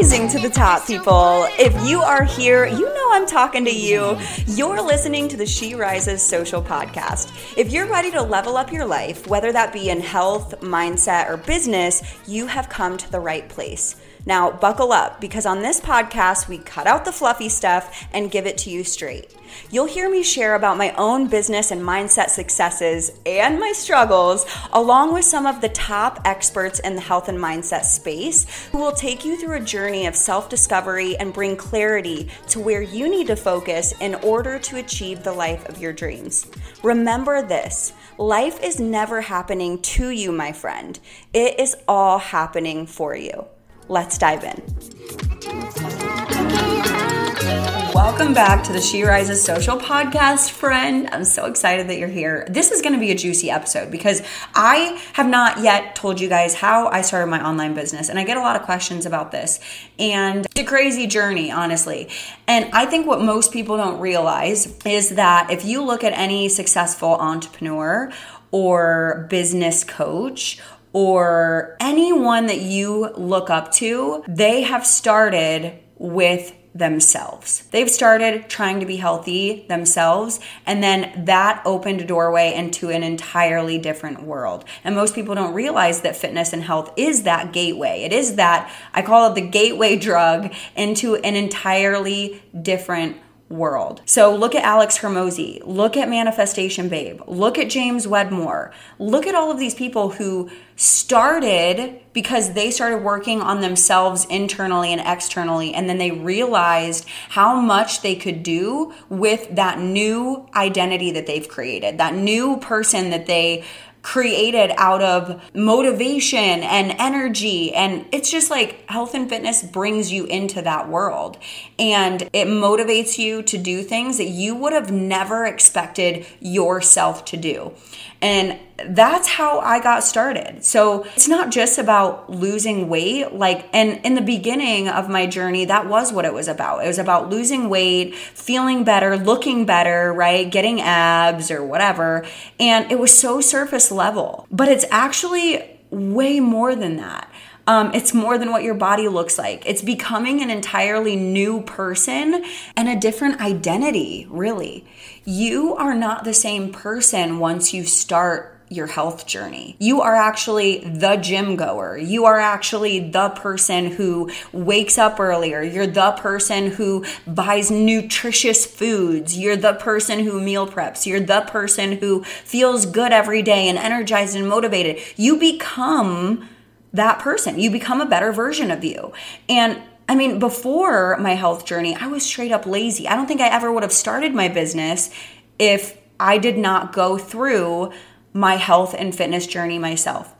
rising to the top, people. If you are here, you know I'm talking to you. You're listening to the She Rises social podcast. If you're ready to level up your life, whether that be in health, mindset, or business, you have come to the right place. Now, buckle up because on this podcast, we cut out the fluffy stuff and give it to you straight. You'll hear me share about my own business and mindset successes and my struggles, along with some of the top experts in the health and mindset space who will take you through a journey of self discovery and bring clarity to where you need to focus in order to achieve the life of your dreams. Remember this life is never happening to you, my friend, it is all happening for you. Let's dive in. Welcome back to the She Rises Social Podcast, friend. I'm so excited that you're here. This is going to be a juicy episode because I have not yet told you guys how I started my online business, and I get a lot of questions about this. And it's a crazy journey, honestly. And I think what most people don't realize is that if you look at any successful entrepreneur or business coach or anyone that you look up to, they have started with themselves. They've started trying to be healthy themselves, and then that opened a doorway into an entirely different world. And most people don't realize that fitness and health is that gateway. It is that, I call it the gateway drug into an entirely different world. So look at Alex Hormozi, look at Manifestation Babe, look at James Wedmore, look at all of these people who started because they started working on themselves internally and externally, and then they realized how much they could do with that new identity that they've created, that new person that they created out of motivation and energy. And it's just like health and fitness brings you into that world and it motivates you to do things that you would have never expected yourself to do. And that's how I got started. So it's not just about losing weight. Like, and in the beginning of my journey, that was what it was about. It was about losing weight, feeling better, looking better, right? Getting abs or whatever. And it was so surface level, but it's actually way more than that. Um, it's more than what your body looks like. It's becoming an entirely new person and a different identity, really. You are not the same person once you start your health journey. You are actually the gym goer. You are actually the person who wakes up earlier. You're the person who buys nutritious foods. You're the person who meal preps. You're the person who feels good every day and energized and motivated. You become that person. You become a better version of you. And I mean, before my health journey, I was straight up lazy. I don't think I ever would have started my business if I did not go through my health and fitness journey myself.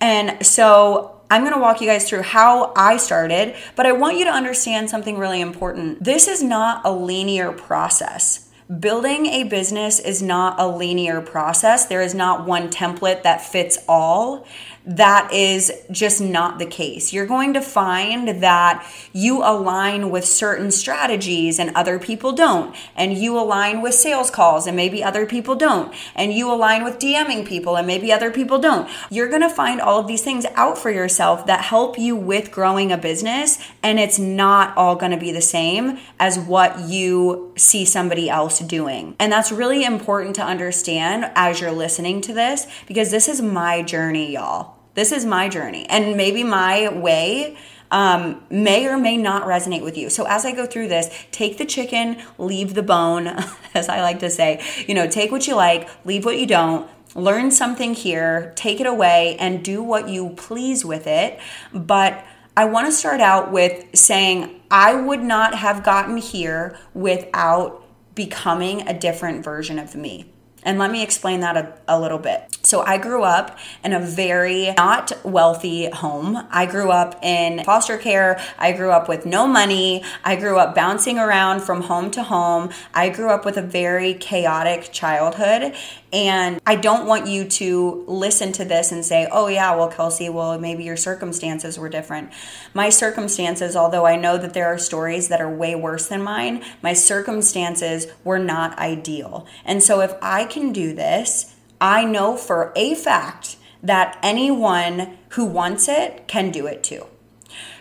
And so I'm going to walk you guys through how I started, but I want you to understand something really important. This is not a linear process. Building a business is not a linear process. There is not one template that fits all that is just not the case. You're going to find that you align with certain strategies and other people don't. And you align with sales calls and maybe other people don't. And you align with DMing people and maybe other people don't. You're going to find all of these things out for yourself that help you with growing a business. And it's not all going to be the same as what you see somebody else doing. And that's really important to understand as you're listening to this because this is my journey, y'all. This is my journey. And maybe my way um, may or may not resonate with you. So as I go through this, take the chicken, leave the bone, as I like to say. You know, take what you like, leave what you don't. Learn something here, take it away, and do what you please with it. But I want to start out with saying I would not have gotten here without becoming a different version of me. And let me explain that a, a, little bit. So, I grew up in a very not wealthy home. I grew up in foster care. I grew up with no money. I grew up bouncing around from home to home. I grew up with a very chaotic childhood. And I don't want you to listen to this and say, oh, yeah, well, Kelsey, well, maybe your circumstances were different. My circumstances, although I know that there are stories that are way worse than mine, my circumstances were not ideal. And so if I can do this, I know for a fact that anyone who wants it can do it too.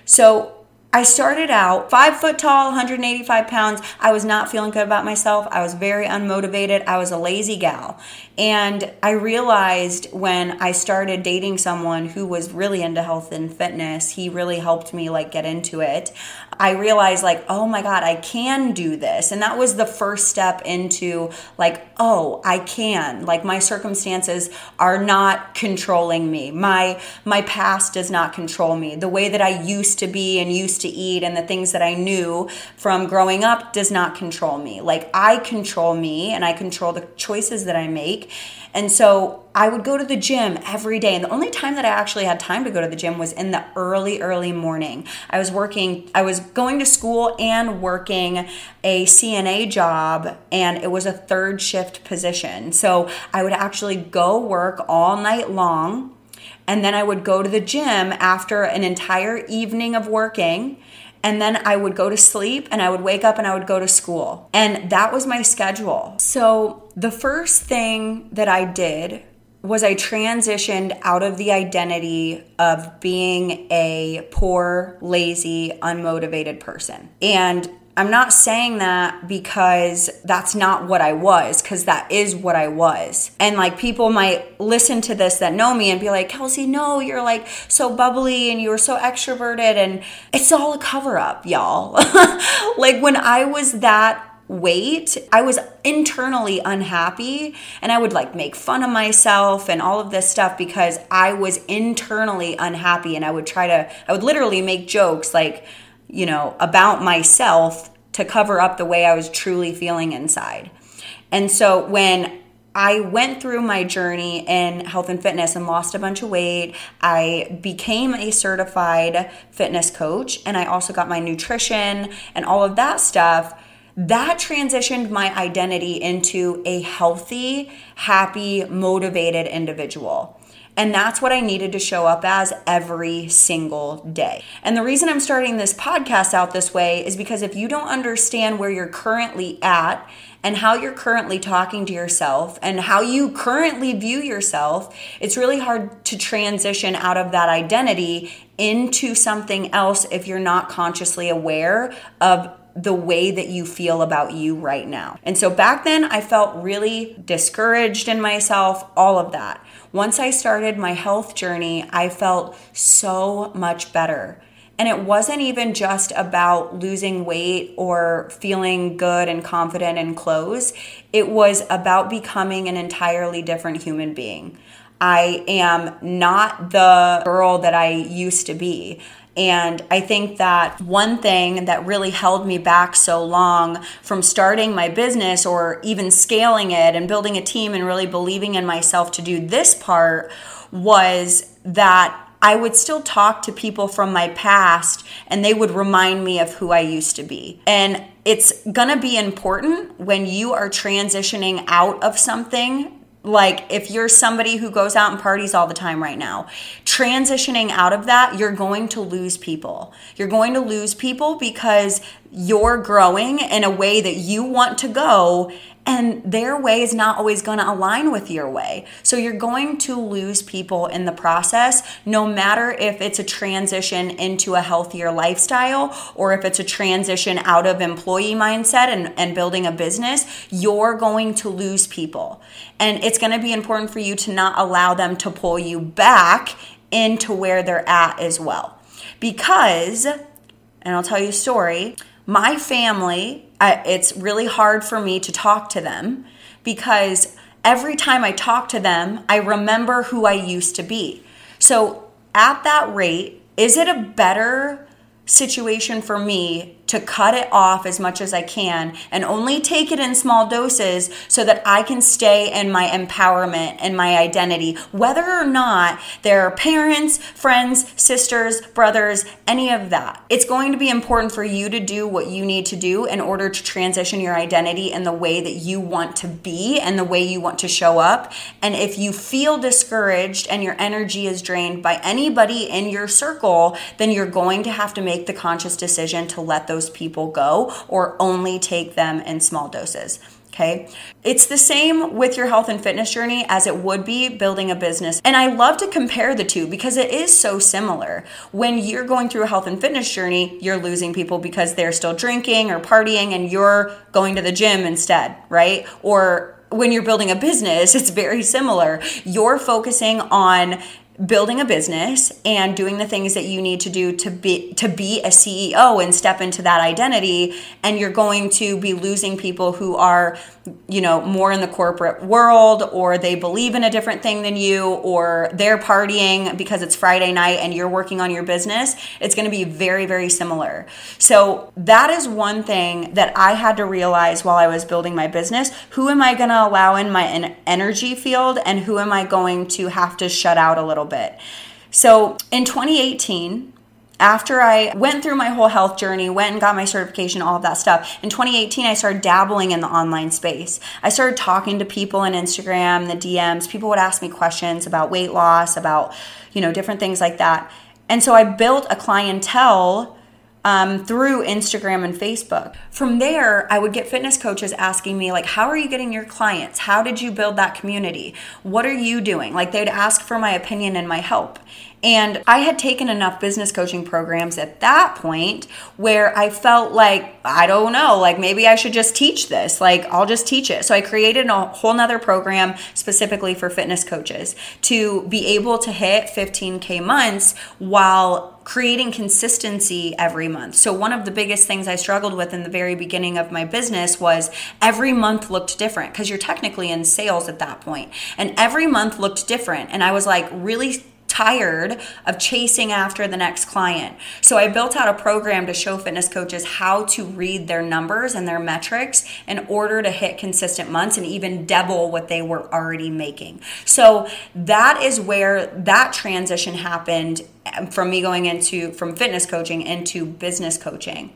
So I started out five foot tall, 185 pounds. I was not feeling good about myself. I was very unmotivated. I was a lazy gal. And I realized when I started dating someone who was really into health and fitness, he really helped me like get into it. I realized like, oh my God, I can do this. And that was the first step into like, oh, I can. Like my circumstances are not controlling me. My my past does not control me. The way that I used to be and used to eat and the things that I knew from growing up does not control me. Like I control me and I control the choices that I make. And so I would go to the gym every day. And the only time that I actually had time to go to the gym was in the early, early morning. I was working, I was going to school and working a CNA job, and it was a third shift position. So I would actually go work all night long. And then I would go to the gym after an entire evening of working and then I would go to sleep and I would wake up and I would go to school. And that was my schedule. So the first thing that I did was I transitioned out of the identity of being a poor, lazy, unmotivated person. And I'm not saying that because that's not what I was, because that is what I was. And like people might listen to this that know me and be like, Kelsey, no, you're like so bubbly and you were so extroverted. And it's all a cover up, y'all. like when I was that weight, I was internally unhappy and I would like make fun of myself and all of this stuff because I was internally unhappy and I would try to, I would literally make jokes like, you know, about myself to cover up the way I was truly feeling inside. And so when I went through my journey in health and fitness and lost a bunch of weight. I became a certified fitness coach and I also got my nutrition and all of that stuff. That transitioned my identity into a healthy, happy, motivated individual. And that's what I needed to show up as every single day. And the reason I'm starting this podcast out this way is because if you don't understand where you're currently at and how you're currently talking to yourself and how you currently view yourself, it's really hard to transition out of that identity into something else if you're not consciously aware of the way that you feel about you right now. And so back then, I felt really discouraged in myself, all of that. Once I started my health journey, I felt so much better. And it wasn't even just about losing weight or feeling good and confident in clothes. It was about becoming an entirely different human being. I am not the girl that I used to be. And I think that one thing that really held me back so long from starting my business or even scaling it and building a team and really believing in myself to do this part was that I would still talk to people from my past and they would remind me of who I used to be. And it's gonna be important when you are transitioning out of something like if you're somebody who goes out and parties all the time right now transitioning out of that you're going to lose people. You're going to lose people because you're growing in a way that you want to go and their way is not always going to align with your way. So you're going to lose people in the process, no matter if it's a transition into a healthier lifestyle or if it's a transition out of employee mindset and, and building a business, you're going to lose people. And it's going to be important for you to not allow them to pull you back into where they're at as well. Because, and I'll tell you a story, my family I, it's really hard for me to talk to them because every time I talk to them, I remember who I used to be. So, at that rate, is it a better situation for me to cut it off as much as I can and only take it in small doses so that I can stay in my empowerment and my identity, whether or not they're parents, friends, sisters, brothers, any of that. It's going to be important for you to do what you need to do in order to transition your identity in the way that you want to be and the way you want to show up. And if you feel discouraged and your energy is drained by anybody in your circle, then you're going to have to make the conscious decision to let those people go or only take them in small doses. Okay. It's the same with your health and fitness journey as it would be building a business. And I love to compare the two because it is so similar. When you're going through a health and fitness journey, you're losing people because they're still drinking or partying and you're going to the gym instead, right? Or when you're building a business, it's very similar. You're focusing on building a business and doing the things that you need to do to be to be a CEO and step into that identity and you're going to be losing people who are you know more in the corporate world or they believe in a different thing than you or they're partying because it's Friday night and you're working on your business. It's going to be very very similar. So that is one thing that I had to realize while I was building my business. Who am I going to allow in my energy field and who am I going to have to shut out a little bit. So in 2018, after I went through my whole health journey, went and got my certification, all of that stuff, in 2018, I started dabbling in the online space. I started talking to people on Instagram, the DMs. People would ask me questions about weight loss, about, you know, different things like that. And so I built a clientele um, through Instagram and Facebook. From there, I would get fitness coaches asking me, like, how are you getting your clients? How did you build that community? What are you doing? Like, they'd ask for my opinion and my help. And I had taken enough business coaching programs at that point where I felt like, I don't know, like maybe I should just teach this. Like, I'll just teach it. So I created a whole nother program specifically for fitness coaches to be able to hit 15K months while creating consistency every month. So, one of the biggest things I struggled with in the very beginning of my business was every month looked different because you're technically in sales at that point. And every month looked different. And I was like really tired of chasing after the next client. So I built out a program to show fitness coaches how to read their numbers and their metrics in order to hit consistent months and even double what they were already making. So that is where that transition happened um, from me going into from fitness coaching into business coaching.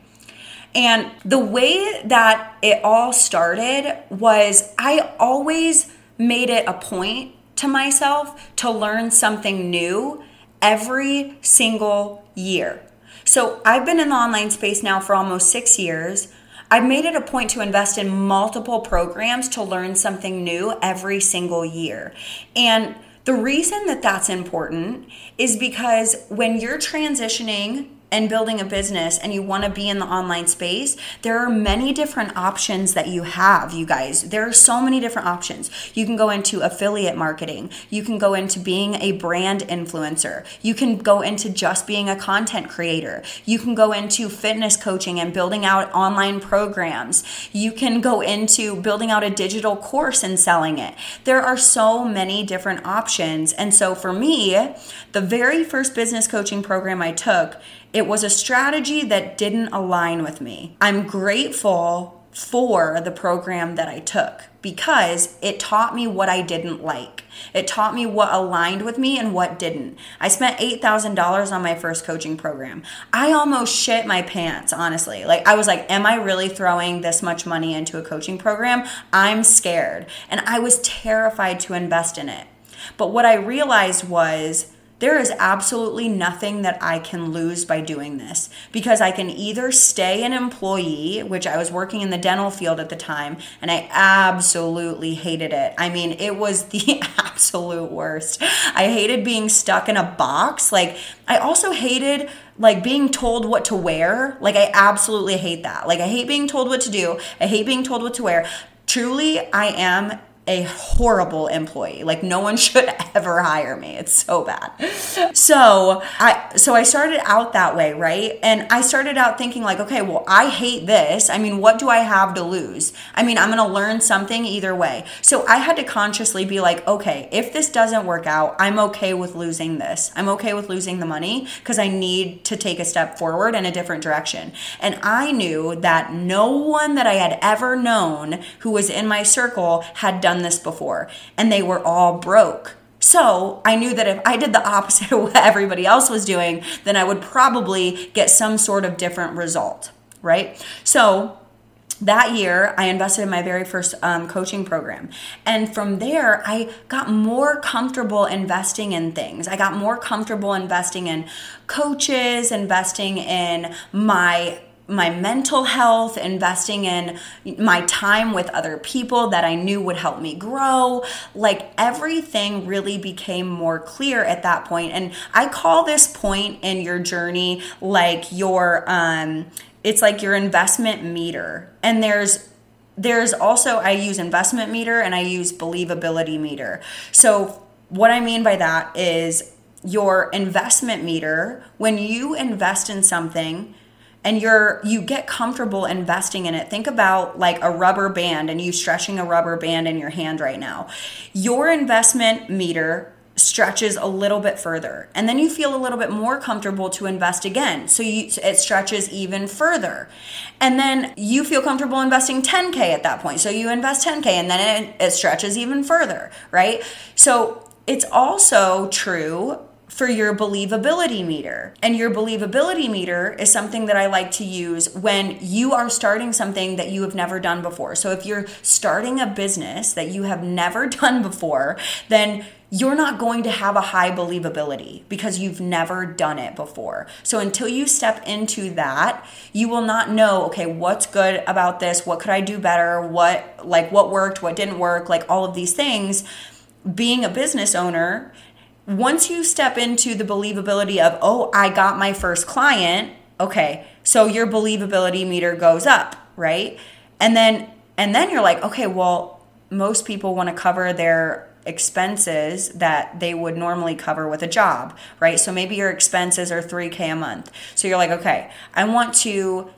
And the way that it all started was I always made it a point to myself to learn something new every single year. So I've been in the online space now for almost six years. I've made it a point to invest in multiple programs to learn something new every single year. And the reason that that's important is because when you're transitioning and building a business and you want to be in the online space, there are many different options that you have, you guys. There are so many different options. You can go into affiliate marketing, you can go into being a brand influencer, you can go into just being a content creator, you can go into fitness coaching and building out online programs, you can go into building out a digital course and selling it. There are so many different options. And so for me, the very first business coaching program I took, it was a strategy that didn't align with me. I'm grateful for the program that I took because it taught me what I didn't like. It taught me what aligned with me and what didn't. I spent $8,000 on my first coaching program. I almost shit my pants, honestly. Like, I was like, am I really throwing this much money into a coaching program? I'm scared. And I was terrified to invest in it. But what I realized was, there is absolutely nothing that I can lose by doing this because I can either stay an employee, which I was working in the dental field at the time, and I absolutely hated it. I mean, it was the absolute worst. I hated being stuck in a box. Like, I also hated like being told what to wear. Like, I absolutely hate that. Like, I hate being told what to do, I hate being told what to wear. Truly, I am a horrible employee. Like no one should ever hire me. It's so bad. So, I so I started out that way, right? And I started out thinking like, okay, well, I hate this. I mean, what do I have to lose? I mean, I'm going to learn something either way. So, I had to consciously be like, okay, if this doesn't work out, I'm okay with losing this. I'm okay with losing the money because I need to take a step forward in a different direction. And I knew that no one that I had ever known who was in my circle had done done this before and they were all broke. So I knew that if I did the opposite of what everybody else was doing, then I would probably get some sort of different result, right? So that year i invested in my very first um, coaching program and from there i got more comfortable investing in things i got more comfortable investing in coaches investing in my my mental health, investing in my time with other people that I knew would help me grow. Like everything really became more clear at that point. And I call this point in your journey like your um it's like your investment meter. And there's there's also I use investment meter and I use believability meter. So what I mean by that is your investment meter when you invest in something and you're you get comfortable investing in it. Think about like a rubber band and you stretching a rubber band in your hand right now. Your investment meter stretches a little bit further and then you feel a little bit more comfortable to invest again. So you, it stretches even further. And then you feel comfortable investing 10k at that point. So you invest 10k and then it, it stretches even further right? So it's also true for your believability meter. And your believability meter is something that I like to use when you are starting something that you have never done before. So if you're starting a business that you have never done before, then you're not going to have a high believability because you've never done it before. So until you step into that, you will not know, okay, what's good about this? What could I do better? What like what worked, what didn't work, like all of these things. Being a business owner once you step into the believability of, oh, I got my first client, okay, so your believability meter goes up, right? And then and then you're like, okay, well, most people want to cover their expenses that they would normally cover with a job, right? So maybe your expenses are 3k a month. So you're like, okay, I want to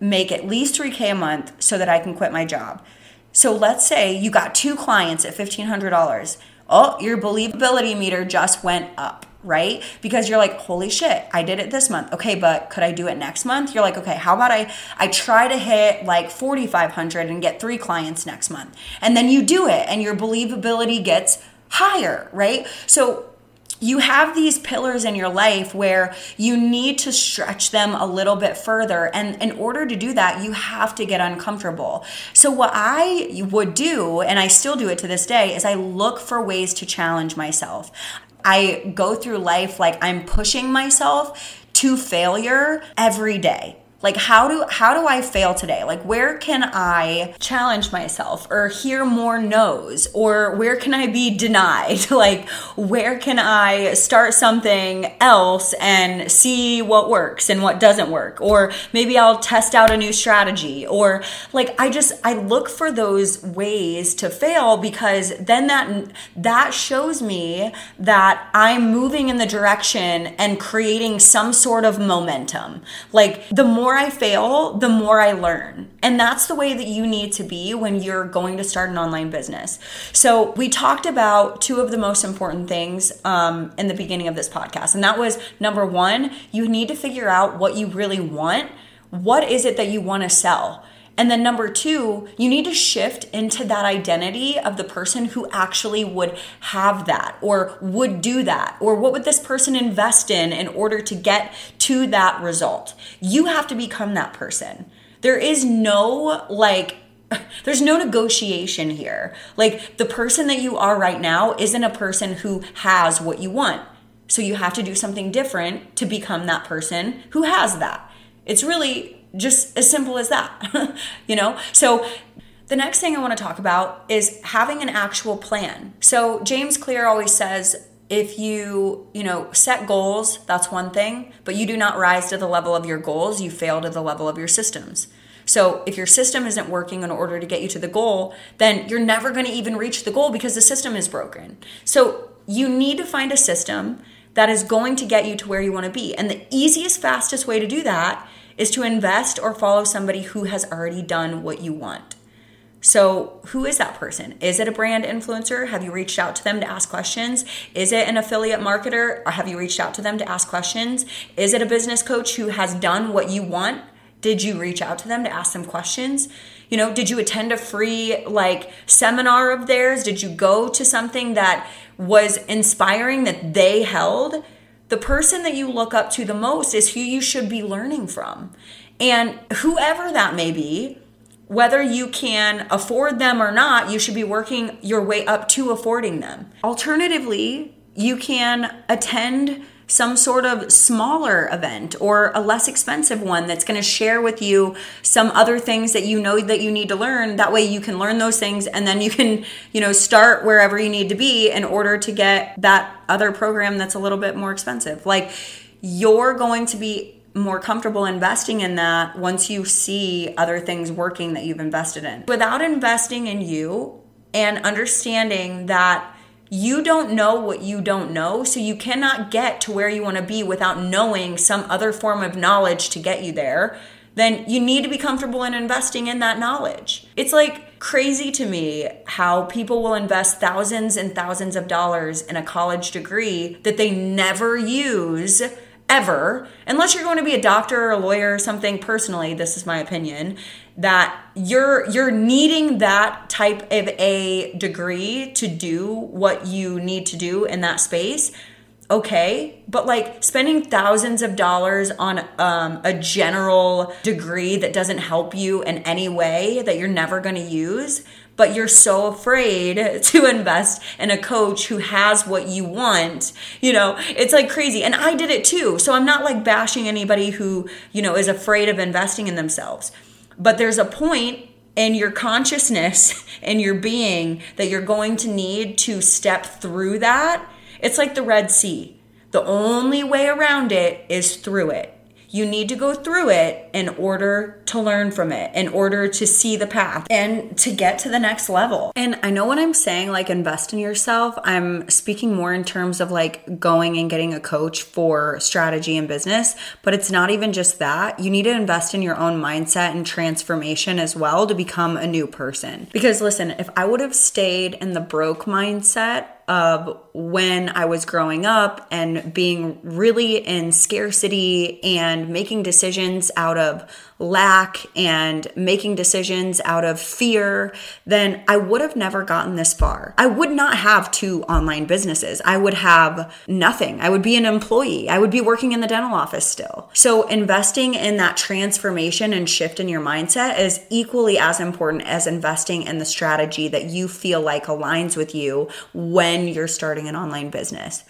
make at least 3k a month so that I can quit my job. So let's say you got two clients at $1500 oh, your believability meter just went up, right? Because you're like, holy shit, I did it this month. Okay, but could I do it next month? You're like, okay, how about I I try to hit like 4500 and get 3 clients next month. And then you do it and your believability gets higher, right? So you have these pillars in your life where you need to stretch them a little bit further. And in order to do that, you have to get uncomfortable. So, what I would do, and I still do it to this day, is I look for ways to challenge myself. I go through life like I'm pushing myself to failure every day like how do how do I fail today? Like where can I challenge myself or hear more no's or where can I be denied? like where can I start something else and see what works and what doesn't work? Or maybe I'll test out a new strategy or like I just I look for those ways to fail because then that that shows me that I'm moving in the direction and creating some sort of momentum. Like the more more I fail, the more I learn. And that's the way that you need to be when you're going to start an online business. So, we talked about two of the most important things um, in the beginning of this podcast. And that was number one, you need to figure out what you really want. What is it that you want to sell? And then number two, you need to shift into that identity of the person who actually would have that or would do that or what would this person invest in in order to get to that result. You have to become that person. There is no like there's no negotiation here. Like the person that you are right now isn't a person who has what you want. So you have to do something different to become that person who has that. It's really just as simple as that, you know? So the next thing I want to talk about is having an actual plan. So James Clear always says if you, you know, set goals, that's one thing, but you do not rise to the level of your goals, you fail to the level of your systems. So if your system isn't working in order to get you to the goal, then you're never going to even reach the goal because the system is broken. So you need to find a system that is going to get you to where you want to be. And the easiest, fastest way to do that is to invest or follow somebody who has already done what you want. So, who is that person? Is it a brand influencer? Have you reached out to them to ask questions? Is it an affiliate marketer? Have you reached out to them to ask questions? Is it a business coach who has done what you want? Did you reach out to them to ask them questions? You know, did you attend a free like seminar of theirs? Did you go to something that was inspiring that they held? The person that you look up to the most is who you should be learning from. And whoever that may be, whether you can afford them or not, you should be working your way up to affording them. Alternatively, you can attend some sort of smaller event or a less expensive one that's going to share with you some other things that you know that you need to learn that way you can learn those things and then you can you know start wherever you need to be in order to get that other program that's a little bit more expensive like you're going to be more comfortable investing in that once you see other things working that you've invested in. Without investing in you and understanding that you don't know what you don't know, so you cannot get to where you want to be without knowing some other form of knowledge to get you there, then you need to be comfortable in investing in that knowledge. It's like crazy to me how people will invest thousands and thousands of dollars in a college degree that they never use ever, unless you're going to be a doctor or a lawyer or something personally, this is my opinion, that you're you're needing that type of a degree to do what you need to do in that space. Okay, but like spending thousands of dollars on um, a general degree that doesn't help you in any way that you're never going to use, but you're so afraid to invest in a coach who has what you want. You know, it's like crazy. And I did it too. So I'm not like bashing anybody who, you know, is afraid of investing in themselves. But there's a point in your consciousness and your being that you're going to need to step through that. It's like the Red Sea. The only way around it is through it. You need to go through it in order to learn from it, in order to see the path and to get to the next level. And I know when I'm saying like invest in yourself, I'm speaking more in terms of like going and getting a coach for strategy and business, but it's not even just that. You need to invest in your own mindset and transformation as well to become a new person. Because listen, if I would have stayed in the broke mindset, of when I was growing up and being really in scarcity and making decisions out of lack and making decisions out of fear, then I would have never gotten this far. I would not have two online businesses. I would have nothing. I would be an employee. I would be working in the dental office still. So, investing in that transformation and shift in your mindset is equally as important as investing in the strategy that you feel like aligns with you when you're starting an online business.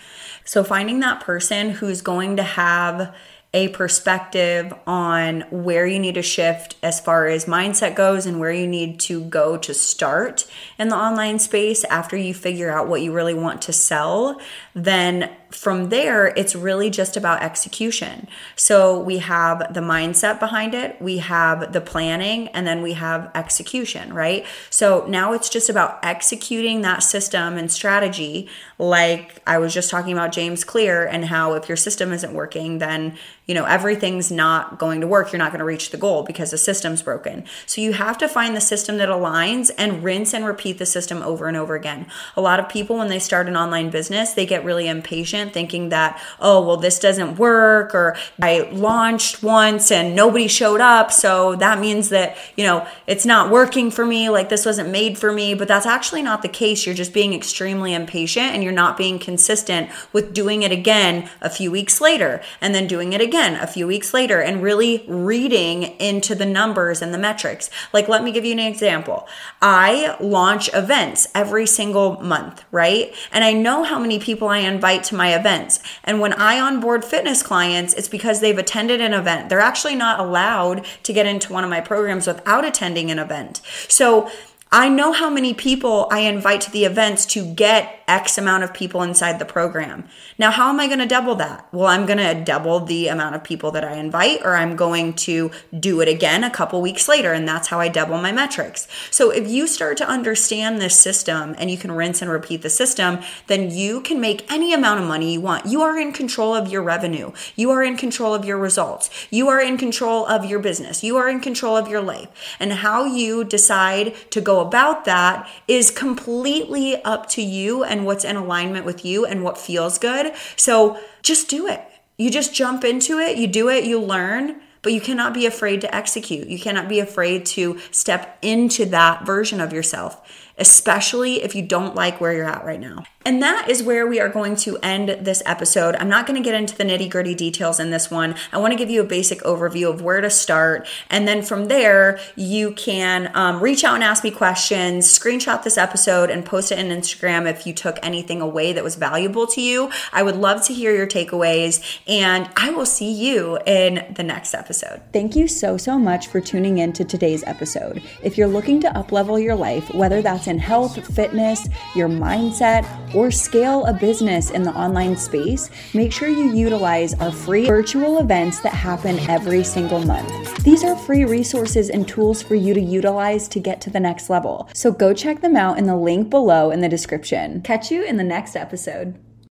So, finding that person who's going to have a perspective on where you need to shift as far as mindset goes and where you need to go to start in the online space after you figure out what you really want to sell, then from there, it's really just about execution. So we have the mindset behind it, we have the planning, and then we have execution, right? So now it's just about executing that system and strategy. Like I was just talking about James Clear and how if your system isn't working, then you know everything's not going to work you're not going to reach the goal because the system's broken so you have to find the system that aligns and rinse and repeat the system over and over again a lot of people when they start an online business they get really impatient thinking that oh well this doesn't work or i launched once and nobody showed up so that means that you know it's not working for me like this wasn't made for me but that's actually not the case you're just being extremely impatient and you're not being consistent with doing it again a few weeks later and then doing it again a few weeks later and really reading into the numbers and the metrics. Like, let me give you an example. I launch events every single month, right? And I know how many people I invite to my events. And when I onboard fitness clients, it's because they've attended an event. They're actually not allowed to get into one of my programs without attending an event. So, I know how many people I invite to the events to get X amount of people inside the program. Now, how am I going to double that? Well, I'm going to double the amount of people that I invite, or I'm going to do it again a couple weeks later. And that's how I double my metrics. So if you start to understand this system and you can rinse and repeat the system, then you can make any amount of money you want. You are in control of your revenue. You are in control of your results. You are in control of your business. You are in control of your life. And how you decide to go about that is completely up to you and what's in alignment with you and what feels good. So just do it. You just jump into it, you do it, you learn, but you cannot be afraid to execute. You cannot be afraid to step into that version of yourself especially if you don't like where you're at right now. And that is where we are going to end this episode. I'm not going to get into the nitty gritty details in this one. I want to give you a basic overview of where to start. And then from there, you can um, reach out and ask me questions, screenshot this episode, and post it on Instagram if you took anything away that was valuable to you. I would love to hear your takeaways, and I will see you in the next episode. Thank you so, so much for tuning in to today's episode. If you're looking to uplevel your life, whether that's in health, fitness, your mindset, or scale a business in the online space, make sure you utilize our free virtual events that happen every single month. These are free resources and tools for you to utilize to get to the next level. So go check them out in the link below in the description. Catch you in the next episode.